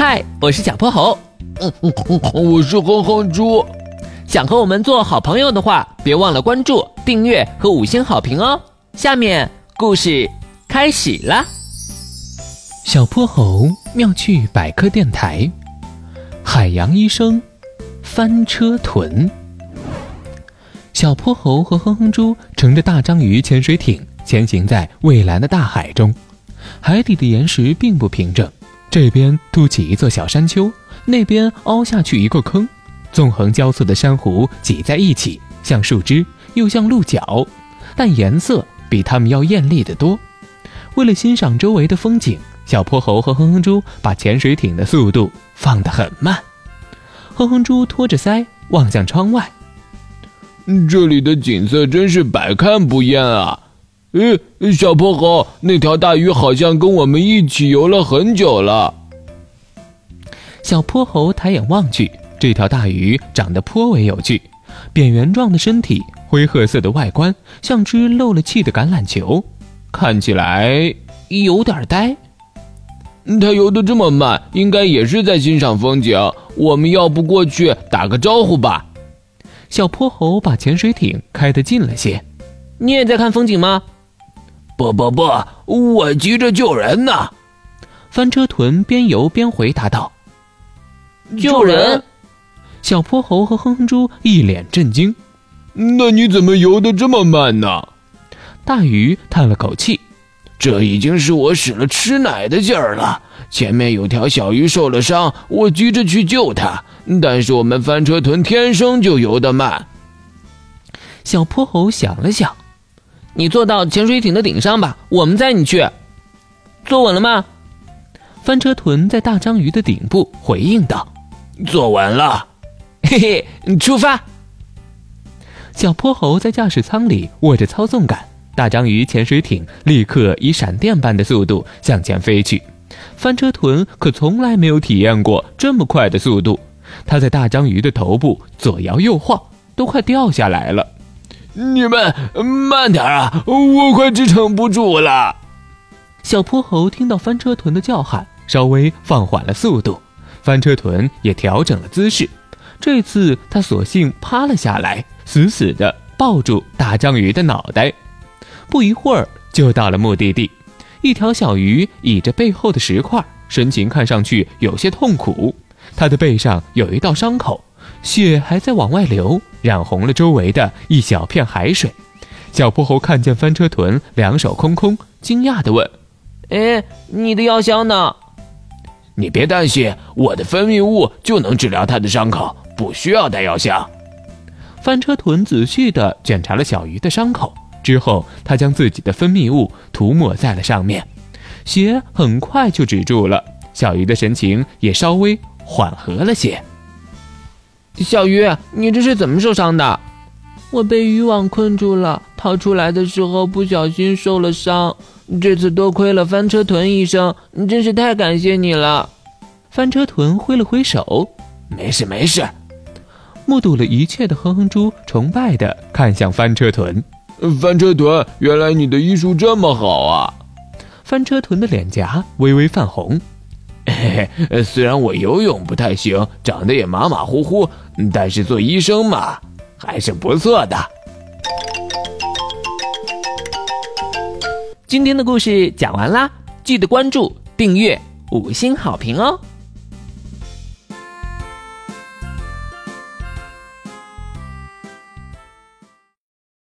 嗨，我是小泼猴。嗯嗯嗯，我是哼哼猪。想和我们做好朋友的话，别忘了关注、订阅和五星好评哦。下面故事开始啦。小泼猴妙趣百科电台，海洋医生，翻车豚。小泼猴和哼哼猪乘着大章鱼潜水艇前行在蔚蓝的大海中，海底的岩石并不平整。这边凸起一座小山丘，那边凹下去一个坑，纵横交错的珊瑚挤在一起，像树枝，又像鹿角，但颜色比它们要艳丽得多。为了欣赏周围的风景，小泼猴和哼哼猪把潜水艇的速度放得很慢。哼哼猪托着腮望向窗外，这里的景色真是百看不厌啊！诶，小泼猴，那条大鱼好像跟我们一起游了很久了。小泼猴抬眼望去，这条大鱼长得颇为有趣，扁圆状的身体，灰褐色的外观，像只漏了气的橄榄球，看起来有点呆。它游得这么慢，应该也是在欣赏风景。我们要不过去打个招呼吧？小泼猴把潜水艇开得近了些。你也在看风景吗？不不不，我急着救人呢。翻车豚边游边回答道：“救人？”小泼猴和哼哼猪一脸震惊。那你怎么游得这么慢呢？大鱼叹了口气：“这已经是我使了吃奶的劲儿了。前面有条小鱼受了伤，我急着去救它，但是我们翻车豚天生就游得慢。”小泼猴想了想。你坐到潜水艇的顶上吧，我们载你去。坐稳了吗？翻车豚在大章鱼的顶部回应道：“坐稳了。”嘿嘿，出发。小泼猴在驾驶舱里握着操纵杆，大章鱼潜水艇立刻以闪电般的速度向前飞去。翻车豚可从来没有体验过这么快的速度，它在大章鱼的头部左摇右晃，都快掉下来了。你们慢点啊！我快支撑不住了。小泼猴听到翻车豚的叫喊，稍微放缓了速度。翻车豚也调整了姿势，这次他索性趴了下来，死死地抱住大章鱼的脑袋。不一会儿就到了目的地，一条小鱼倚着背后的石块，神情看上去有些痛苦。它的背上有一道伤口。血还在往外流，染红了周围的一小片海水。小泼猴看见翻车豚两手空空，惊讶地问：“哎，你的药箱呢？”“你别担心，我的分泌物就能治疗他的伤口，不需要带药箱。”翻车豚仔细地检查了小鱼的伤口之后，他将自己的分泌物涂抹在了上面，血很快就止住了，小鱼的神情也稍微缓和了些。小鱼，你这是怎么受伤的？我被渔网困住了，逃出来的时候不小心受了伤。这次多亏了翻车豚医生，真是太感谢你了。翻车豚挥了挥手，没事没事。目睹了一切的哼哼猪崇拜地看向翻车豚。翻车豚，原来你的医术这么好啊！翻车豚的脸颊微微泛红。嘿 嘿，虽然我游泳不太行，长得也马马虎虎，但是做医生嘛，还是不错的。今天的故事讲完啦，记得关注、订阅、五星好评哦！